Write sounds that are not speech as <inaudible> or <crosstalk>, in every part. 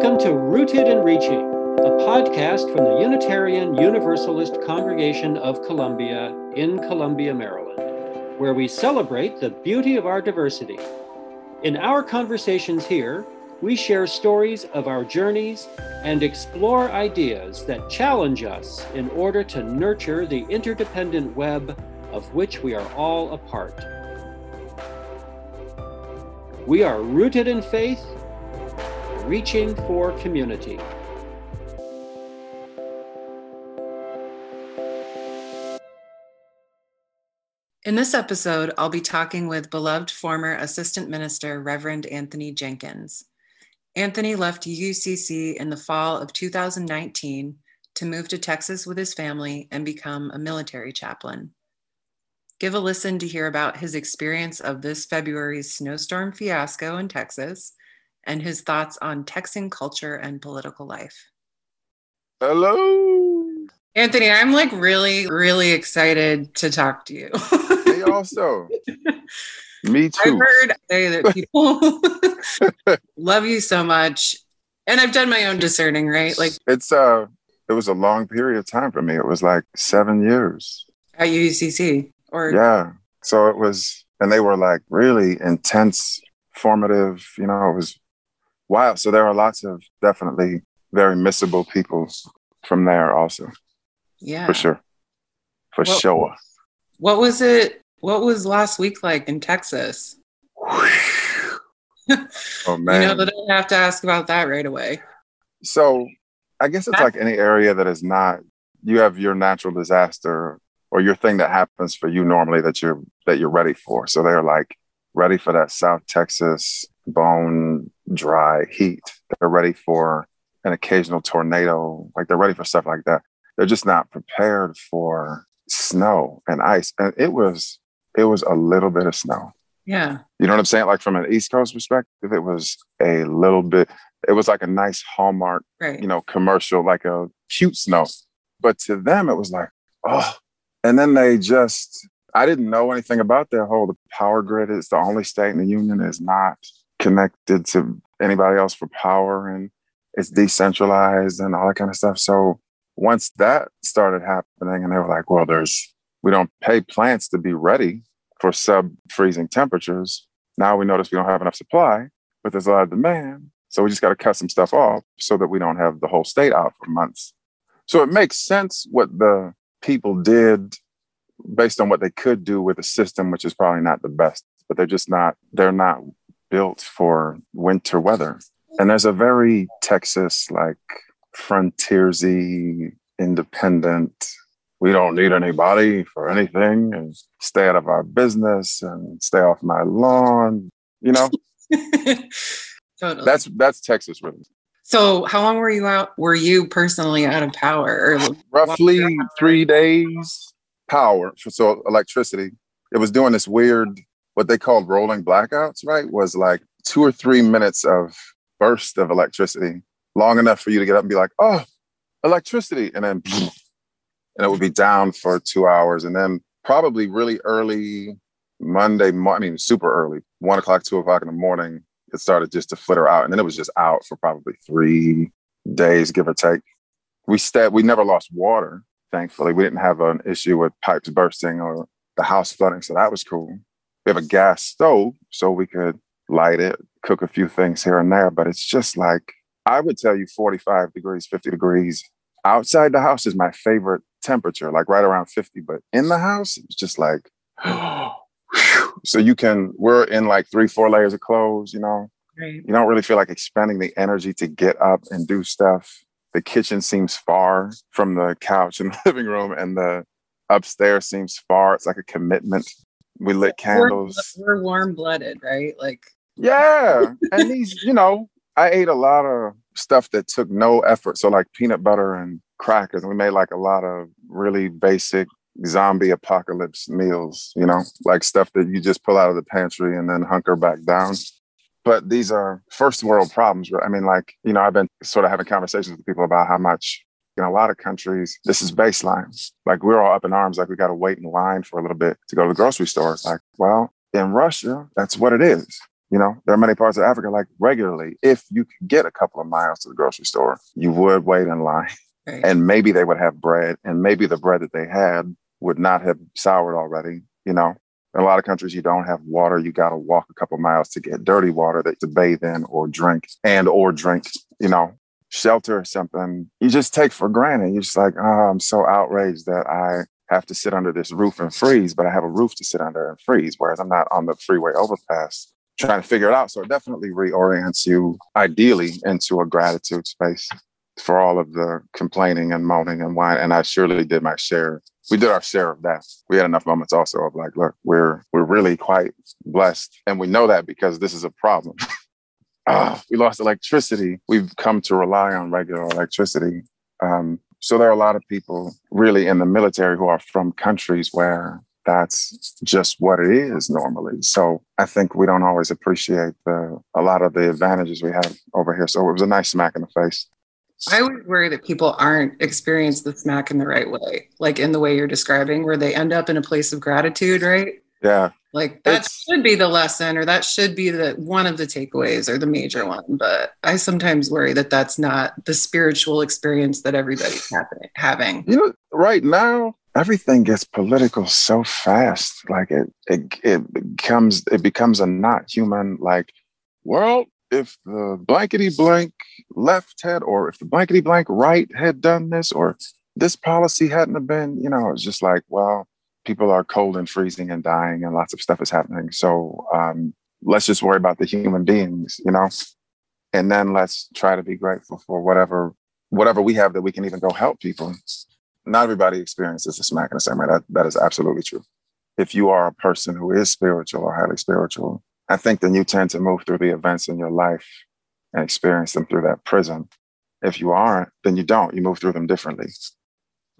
Welcome to Rooted and Reaching, a podcast from the Unitarian Universalist Congregation of Columbia in Columbia, Maryland, where we celebrate the beauty of our diversity. In our conversations here, we share stories of our journeys and explore ideas that challenge us in order to nurture the interdependent web of which we are all a part. We are rooted in faith reaching for community. In this episode, I'll be talking with beloved former Assistant Minister Reverend Anthony Jenkins. Anthony left UUCC in the fall of 2019 to move to Texas with his family and become a military chaplain. Give a listen to hear about his experience of this February's snowstorm fiasco in Texas and his thoughts on Texan culture and political life. Hello. Anthony, I'm like really, really excited to talk to you. <laughs> Me also. Me too. I've heard say that people <laughs> love you so much. And I've done my own discerning, right? Like it's uh it was a long period of time for me. It was like seven years. At UUCC or Yeah. So it was and they were like really intense, formative, you know, it was wow. So there are lots of definitely very missable people from there also. Yeah. For sure. For sure. What was it? What was last week like in Texas? <laughs> Oh man. You know that I have to ask about that right away. So I guess it's like any area that is not you have your natural disaster or your thing that happens for you normally that you're that you're ready for. So they're like ready for that South Texas bone dry heat. They're ready for an occasional tornado. Like they're ready for stuff like that. They're just not prepared for snow and ice. And it was it was a little bit of snow. Yeah. You know what I'm saying? Like from an East Coast perspective, it was a little bit, it was like a nice Hallmark, Right. you know, commercial, like a cute snow. But to them, it was like, oh. And then they just, I didn't know anything about their whole the power grid is the only state in the union is not connected to anybody else for power and it's decentralized and all that kind of stuff. So once that started happening and they were like, well, there's, we don't pay plants to be ready for sub freezing temperatures. Now we notice we don't have enough supply, but there's a lot of demand. So we just got to cut some stuff off so that we don't have the whole state out for months. So it makes sense what the people did based on what they could do with a system, which is probably not the best, but they're just not, they're not built for winter weather. And there's a very Texas, like frontiersy, independent, we don't need anybody for anything and stay out of our business and stay off my lawn. You know, <laughs> <laughs> totally. that's that's Texas really. so how long were you out were you personally out of power or Roughly three days power so electricity. It was doing this weird what they called rolling blackouts, right? Was like two or three minutes of burst of electricity, long enough for you to get up and be like, oh, electricity. And then <laughs> and it would be down for two hours. And then probably really early Monday, mo- I mean, super early, one o'clock, two o'clock in the morning, it started just to flitter out. And then it was just out for probably three days, give or take. We stayed, we never lost water, thankfully. We didn't have an issue with pipes bursting or the house flooding. So that was cool. We have a gas stove, so we could light it, cook a few things here and there. But it's just like, I would tell you 45 degrees, 50 degrees. Outside the house is my favorite temperature, like right around 50. But in the house, it's just like, <gasps> so you can, we're in like three, four layers of clothes, you know, right. you don't really feel like expending the energy to get up and do stuff. The kitchen seems far from the couch in the <laughs> living room, and the upstairs seems far. It's like a commitment. We lit candles. we're warm blooded, right? Like Yeah. <laughs> And these, you know, I ate a lot of stuff that took no effort. So, like peanut butter and crackers. And we made like a lot of really basic zombie apocalypse meals, you know, like stuff that you just pull out of the pantry and then hunker back down. But these are first world problems. right? I mean, like, you know, I've been sort of having conversations with people about how much in a lot of countries, this is baseline. Like we're all up in arms, like we got to wait in line for a little bit to go to the grocery store. It's like, well, in Russia, that's what it is. You know, there are many parts of Africa, like regularly, if you could get a couple of miles to the grocery store, you would wait in line. Right. And maybe they would have bread, and maybe the bread that they had would not have soured already. You know, in a lot of countries, you don't have water. You got to walk a couple miles to get dirty water that to bathe in or drink and or drink. You know, shelter or something. You just take for granted. You're just like, oh, I'm so outraged that I have to sit under this roof and freeze, but I have a roof to sit under and freeze. Whereas I'm not on the freeway overpass trying to figure it out. So it definitely reorients you ideally into a gratitude space for all of the complaining and moaning and whining. And I surely did my share. We did our share of that. We had enough moments also of like, look, we're we're really quite blessed. And we know that because this is a problem. <laughs> ah, we lost electricity. We've come to rely on regular electricity. Um, so there are a lot of people really in the military who are from countries where that's just what it is normally. So I think we don't always appreciate the a lot of the advantages we have over here. So it was a nice smack in the face. I would worry that people aren't experience the smack in the right way, like in the way you're describing, where they end up in a place of gratitude, right? Yeah. Like that it's, should be the lesson, or that should be the one of the takeaways, or the major one. But I sometimes worry that that's not the spiritual experience that everybody's <sighs> happening, having. You know, right now everything gets political so fast. Like it, it, it becomes, it becomes a not human. Like, well, if the blankety blank left had, or if the blankety blank right had done this, or this policy hadn't have been, you know, it's just like, well, people are cold and freezing and dying and lots of stuff is happening. So um, let's just worry about the human beings, you know, and then let's try to be grateful for whatever whatever we have that we can even go help people. Not everybody experiences the smack in the same way. That that is absolutely true. If you are a person who is spiritual or highly spiritual, I think then you tend to move through the events in your life and experience them through that prism. If you aren't, then you don't. You move through them differently.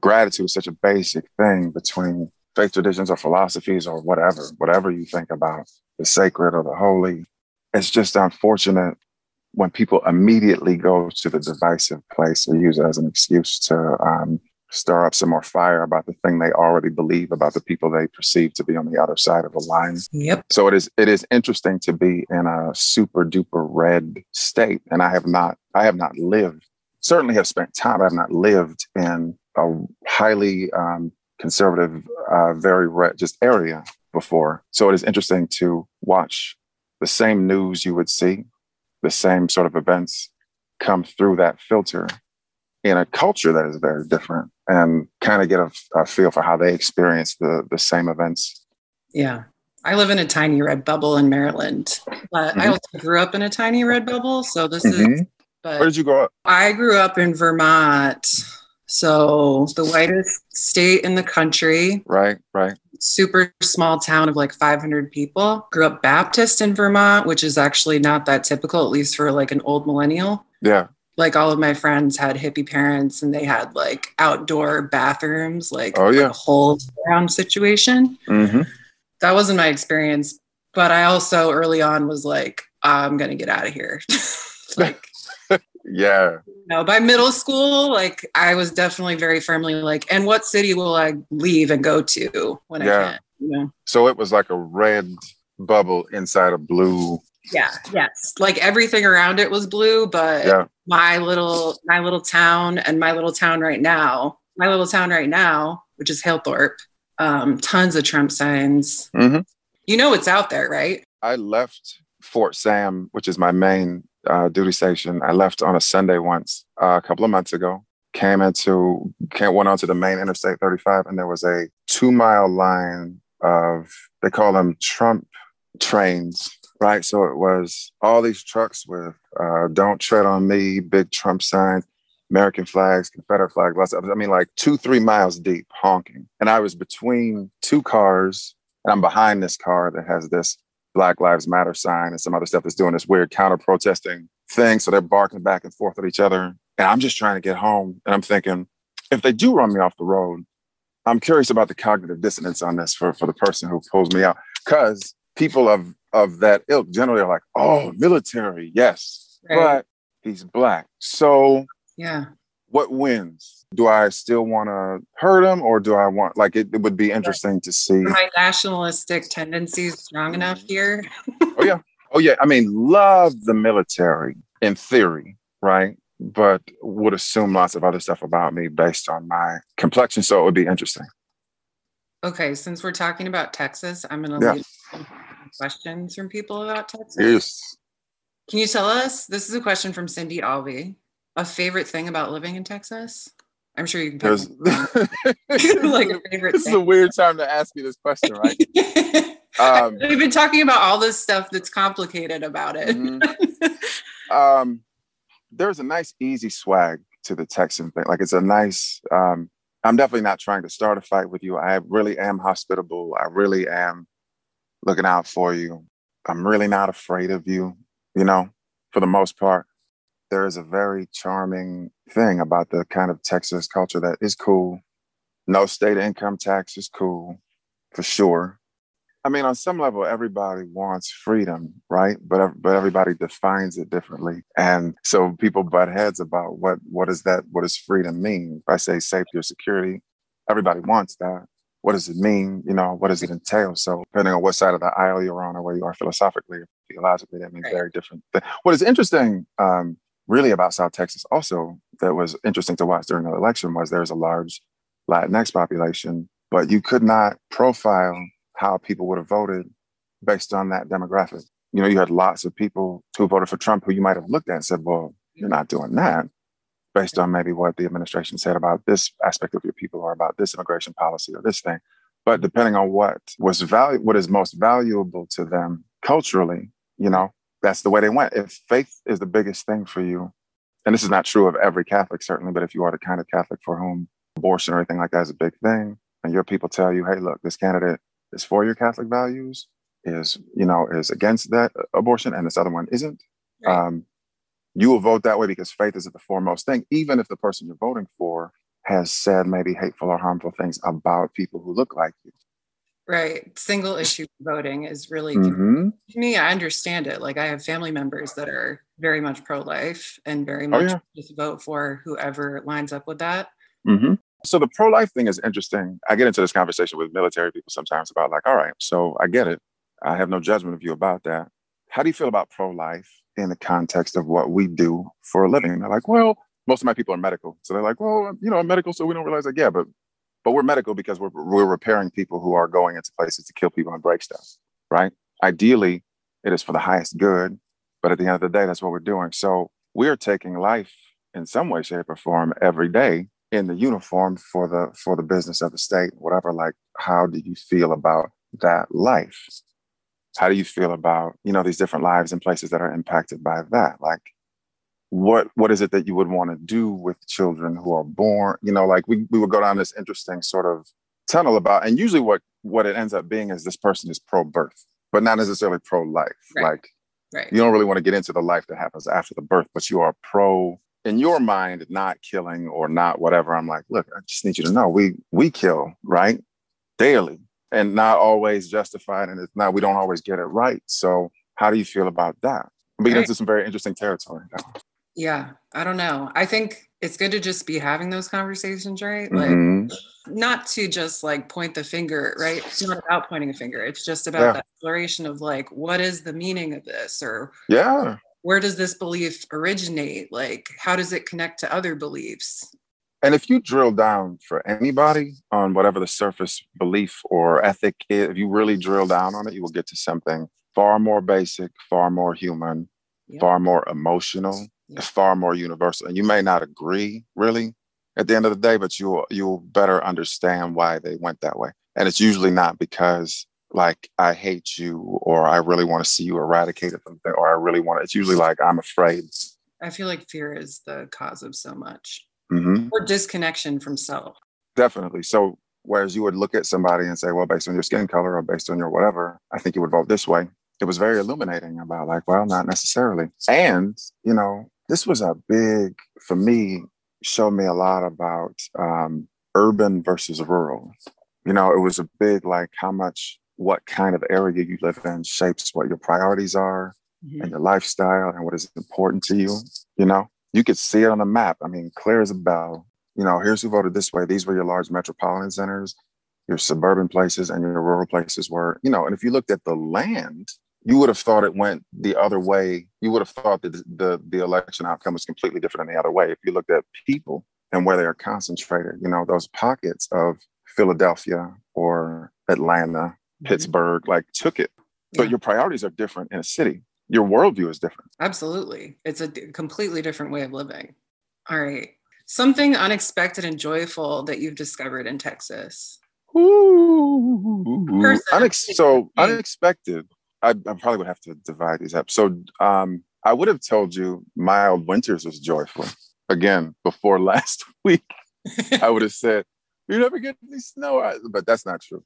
Gratitude is such a basic thing between faith traditions or philosophies or whatever, whatever you think about the sacred or the holy. It's just unfortunate when people immediately go to the divisive place or use it as an excuse to um, stir up some more fire about the thing they already believe about the people they perceive to be on the other side of the line. Yep. So it is it is interesting to be in a super duper red state, and I have not I have not lived certainly have spent time. I have not lived in a highly um, conservative, uh, very red, just area before. So it is interesting to watch the same news you would see, the same sort of events come through that filter in a culture that is very different and kind of get a, a feel for how they experience the, the same events. Yeah. I live in a tiny red bubble in Maryland, but mm-hmm. I also grew up in a tiny red bubble. So this mm-hmm. is. But Where did you grow up? I grew up in Vermont. So the whitest state in the country. Right, right. Super small town of like 500 people. Grew up Baptist in Vermont, which is actually not that typical, at least for like an old millennial. Yeah. Like all of my friends had hippie parents and they had like outdoor bathrooms, like, oh, yeah. Like a whole around situation. Mm-hmm. That wasn't my experience. But I also early on was like, I'm going to get out of here. <laughs> like, yeah no, by middle school, like I was definitely very firmly like, and what city will I leave and go to when yeah. I can? You know? So it was like a red bubble inside a blue. Yeah. Yes. Like everything around it was blue, but yeah. my little my little town and my little town right now, my little town right now, which is Halethorpe, um, tons of Trump signs. Mm-hmm. You know it's out there, right? I left Fort Sam, which is my main uh, duty station. I left on a Sunday once uh, a couple of months ago. Came into, came, went onto the main Interstate 35, and there was a two mile line of, they call them Trump trains, right? So it was all these trucks with uh, "Don't tread on me," big Trump signs, American flags, Confederate flags, lots of, I mean, like two, three miles deep, honking. And I was between two cars, and I'm behind this car that has this Black Lives Matter sign and some other stuff that's doing this weird counter protesting thing. So they're barking back and forth at each other. And I'm just trying to get home. And I'm thinking, if they do run me off the road, I'm curious about the cognitive dissonance on this for, for the person who pulls me out. Because people of, of that ilk generally are like, oh, military, yes. Right. But he's black. So yeah. What wins? do I still want to hurt him or do I want like it, it would be interesting to see my nationalistic tendencies strong enough mm-hmm. here? oh yeah. Oh yeah, I mean, love the military in theory, right? But would assume lots of other stuff about me based on my complexion. So it would be interesting. Okay, since we're talking about Texas, I'm going to Yeah. leave questions from people about Texas. Yes. Can you tell us? This is a question from Cindy Alvey. A favorite thing about living in Texas? I'm sure you can There's pick <laughs> like a favorite this is a weird time to ask you this question, right? <laughs> Um, We've been talking about all this stuff that's complicated about it. mhm. um, there's a nice easy swag to the Texan thing. Like it's a nice. Um, I'm definitely not trying to start a fight with you. I really am hospitable. I really am looking out for you. I'm really not afraid of you. You know, for the most part, there is a very charming thing about the kind of Texas culture that is cool. No state income tax is cool, for sure. I mean, on some level, everybody wants freedom, right? But but everybody defines it differently, and so people butt heads about what what is that? What does freedom mean? If I say safety or security, everybody wants that. What does it mean? You know, what does it entail? So depending on what side of the aisle you're on, or where you are philosophically or theologically, that means very different. Thing. What is interesting, um, really, about South Texas, also that was interesting to watch during the election was there's a large Latinx population, but you could not profile how people would have voted based on that demographic. You know, you had lots of people who voted for Trump who you might have looked at and said, well, you're not doing that based on maybe what the administration said about this aspect of your people or about this immigration policy or this thing. But depending on what was value, what is most valuable to them culturally, you know, that's the way they went. If faith is the biggest thing for you, and this is not true of every Catholic, certainly, but if you are the kind of Catholic for whom abortion or anything like that is a big thing, and your people tell you, hey, look, this candidate is for your Catholic values, is, you know, is against that abortion, and this other one isn't, Right. um, you will vote that way because faith is the foremost thing, even if the person you're voting for has said maybe hateful or harmful things about people who look like you. Right. Single issue voting is really Mhm. to me, I understand it. Like I have family members that are very much pro-life and very Oh, much yeah. just vote for whoever lines up with that. hmm So the pro life thing is interesting. I get into this conversation with military people sometimes about like, all right, so I get it. I have no judgment of you about that. How do you feel about pro life in the context of what we do for a living? They're like, well, most of my people are medical, so they're like, well, you know, I'm medical, so we don't realize like, yeah, but but we're medical because we're we're repairing people who are going into places to kill people and break stuff, right? Ideally, it is for the highest good, but at the end of the day, that's what we're doing. So we're taking life in some way, shape, or form every day in the uniform for the for the business of the state, whatever. Like, how do you feel about that life? How do you feel about you know these different lives and places that are impacted by that? Like, what what is it that you would want to do with children who are born? You know, like we we would go down this interesting sort of tunnel about, and usually what what it ends up being is this person is pro birth, but not necessarily pro life. Right. Like Right. you don't really want to get into the life that happens after the birth, but you are pro in your mind not killing or not whatever. I'm like, look, I just need you to know we we kill right daily and not always justified, and it's not we don't always get it right. So how do you feel about that? We get Right. into some very interesting territory. Yeah. I don't know. I think it's good to just be having those conversations, right? Like Mhm. not to just like point the finger, right? It's not about pointing a finger. It's just about Yeah. the exploration of like, what is the meaning of this? Or Yeah, where does this belief originate? Like, how does it connect to other beliefs? And if you drill down for anybody on whatever the surface belief or ethic is, if you really drill down on it, you will get to something far more basic, far more human, far more emotional, Far more universal. And you may not agree really at the end of the day, but you'll you'll better understand why they went that way. And it's usually not because like I hate you or I really want to see you eradicated from there or I really want to. It's usually like I'm afraid. I feel like fear is the cause of so much Mhm. or disconnection from self. Definitely. So whereas you would look at somebody and say, well, based on your skin color or based on your whatever, I think you would vote this way. It was very illuminating about like, well, not necessarily. And, you know, this was a big, for me, showed me a lot about um, urban versus rural. You know, it was a big, like how much, what kind of area you live in shapes what your priorities are Mhm. and your lifestyle and what is important to you. You know, you could see it on the map. I mean, clear as a bell. You know, here's who voted this way. These were your large metropolitan centers, your suburban places, and your rural places were, you know, and if you looked at the land you would have thought it went the other way. You would have thought that the, the election outcome was completely different than the other way. If you looked at people and where they are concentrated, you know, those pockets of Philadelphia or Atlanta, mm-hmm. Pittsburgh, like took it. But yeah. your priorities are different in a city. Your worldview is different. Absolutely. It's a completely different way of living. All right. Something unexpected and joyful that you've discovered in Texas. Ooh. Unex- so unexpected. I, I, probably would have to divide these up. So um, I would have told you mild winters was joyful. Again, before <laughs> last week, I would have said, you never get any snow. But that's not true.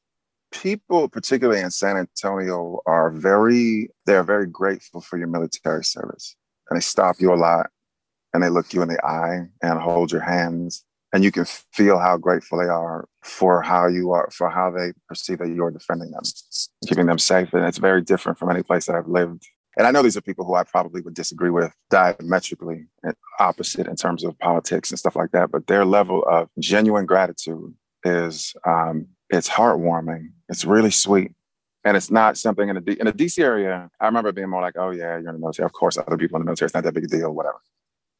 People, particularly in San Antonio, are very, they're very grateful for your military service. And they stop you a lot and they look you in the eye and hold your hands and you can feel how grateful they are for how you are for how they perceive that you're defending them keeping them safe and it's very different from any place that i've lived and i know these are people who i probably would disagree with diametrically opposite in terms of politics and stuff like that but their level of genuine gratitude is um, it's heartwarming it's really sweet and it's not something in the, in the DC area. I remember being more like, "Oh yeah, you're in the military. Of course, other people in the military. It's not that big a deal, whatever."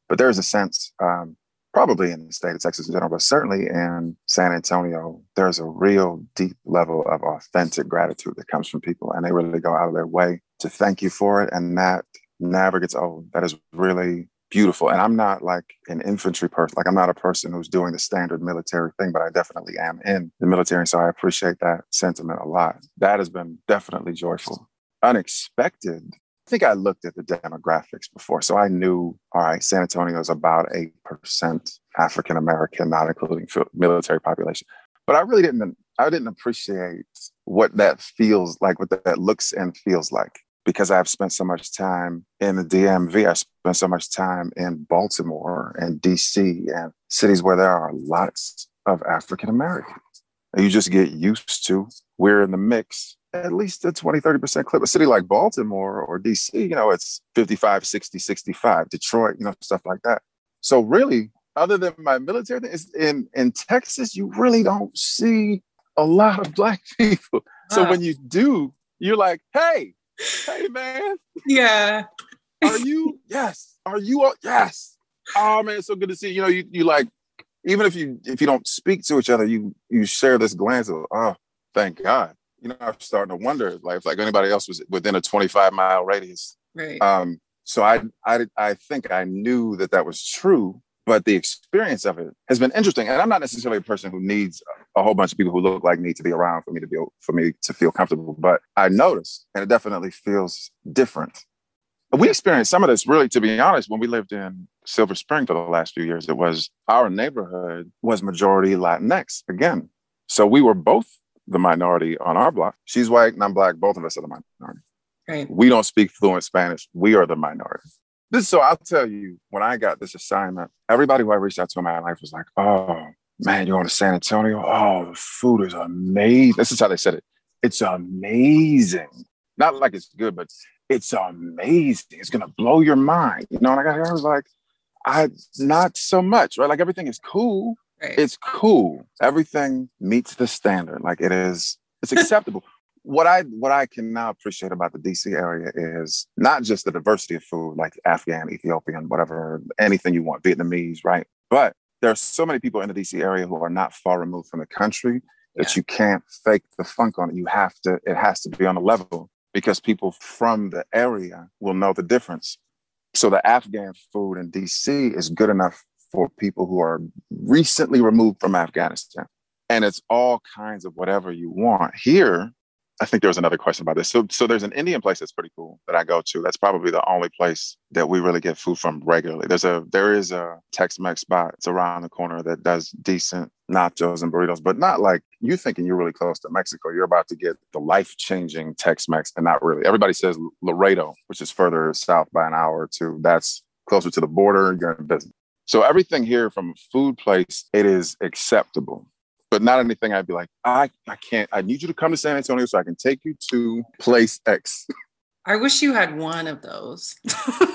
But there's a sense, um, probably in the state of Texas in general, but certainly in San Antonio, there's a real deep level of authentic gratitude that comes from people, and they really go out of their way to thank you for it, and that never gets old. That is really beautiful. And I'm not like an infantry person, like I'm not a person who's doing the standard military thing, but I definitely am in the military. So I appreciate that sentiment a lot. That has been definitely joyful. Unexpected think I looked at the demographics before. So I knew, all right, San Antonio is about 8% African American, not including military population. But I really didn't, I didn't appreciate what that feels like, what that looks and feels like. Because I've spent so much time in the DMV, I spent so much time in Baltimore and DC and cities where there are lots of African Americans. You just get used to, we're in the mix at least a 20, 30% clip. A city like Baltimore or DC, you know, it's 55, 60, 65. Detroit, you know, stuff like that. So really, other than my military thing, in, in Texas, you really don't see a lot of black <laughs> people. So when you do, you're like, hey, hey man. Yeah. Are you? <laughs> yes. Are you? All, yes. Oh man, so good to see. You know, you you like, even if you if you don't speak to each other, you you share this glance of, oh, thank God you know, I'm starting to wonder, like, if like anybody else was within a 25 mile radius. Right. Um, so I, I, I think I knew that that was true, but the experience of it has been interesting. And I'm not necessarily a person who needs a whole bunch of people who look like me to be around for me to be for me to feel comfortable. But I noticed, and it definitely feels different. We experienced some of this really, to be honest, when we lived in Silver Spring for the last few years. It was our neighborhood was majority Latinx again. So we were both the minority on our block. She's white and I'm black. Both of us are the minority. Right. We don't speak fluent Spanish. We are the minority. This so I'll tell you when I got this assignment, everybody who I reached out to in my life was like, "Oh man, you're going to San Antonio. Oh, the food is amazing." This is how they said it. It's amazing. Not like it's good, but it's amazing. It's gonna blow your mind. You know, and I got here, I was like, I not so much, right? Like everything is cool, Right. It's cool. Everything meets the standard. Like it is, it's <laughs> acceptable. what I what I can now appreciate about the DC area is not just the diversity of food, like Afghan, Ethiopian, whatever, anything you want, Vietnamese, right? But there are so many people in the DC area who are not far removed from the country that you can't fake the funk on it. You have to, it has to be on a level because people from the area will know the difference. So the Afghan food in DC is good enough for people who are recently removed from Afghanistan. And it's all kinds of whatever you want. Here, I think there was another question about this. So, so there's an Indian place that's pretty cool that I go to. That's probably the only place that we really get food from regularly. There's a there is a Tex-Mex spot. It's around the corner that does decent nachos and burritos, but not like you thinking you're really close to Mexico. You're about to get the life-changing Tex-Mex, and not really. Everybody says Laredo, which is further south by an hour or two. That's closer to the border. You're in business. So everything here from a food place, it is acceptable, but not anything I'd be like, I, I can't, I need you to come to San Antonio so I can take you to place X. I wish you had one of those.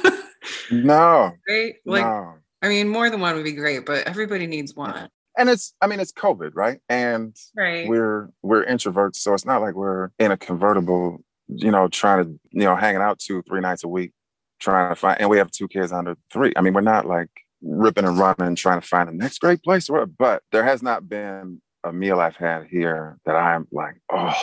<laughs> no. Right? Like, no. I mean, more than one would be great, but everybody needs one. And it's, I mean, it's COVID, right? And right. we're we're introverts, so it's not like we're in a convertible you know, trying to, you know, hanging out two, three nights a week, trying to find, and we have two kids under three. I mean, we're not like ripping and running, trying to find the next great place, but there has not been a meal I've had here that I'm like, oh,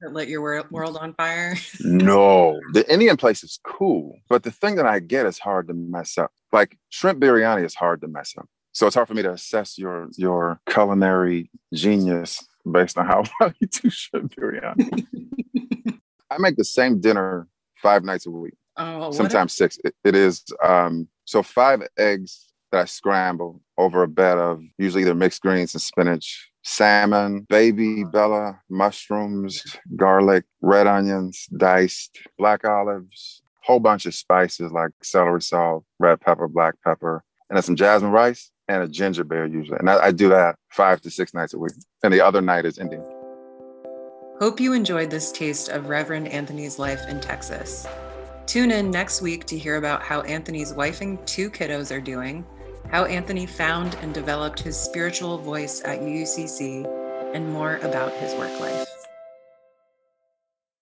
that lit your world on fire? <laughs> no, the Indian place is cool, but the thing that I get is hard to mess up. Like shrimp biryani is hard to mess up. So it's hard for me to assess your your culinary genius based on how <laughs> well you do shrimp biryani. <laughs> I make the same dinner five nights a week. Oh, sometimes a- six. It, it is um, so five eggs that I scramble over a bed of usually either mixed greens and spinach, salmon, baby mm-hmm. bella, mushrooms, garlic, red onions, diced, black olives, whole bunch of spices like celery salt, red pepper, black pepper, and then some jasmine rice and a ginger beer usually. And I, I do that five to six nights a week. And the other night is Indian. Hope you enjoyed this taste of Reverend Anthony's life in Texas. Tune in next week to hear about how Anthony's wife and two kiddos are doing how Anthony found and developed his spiritual voice at UUCC, and more about his work life.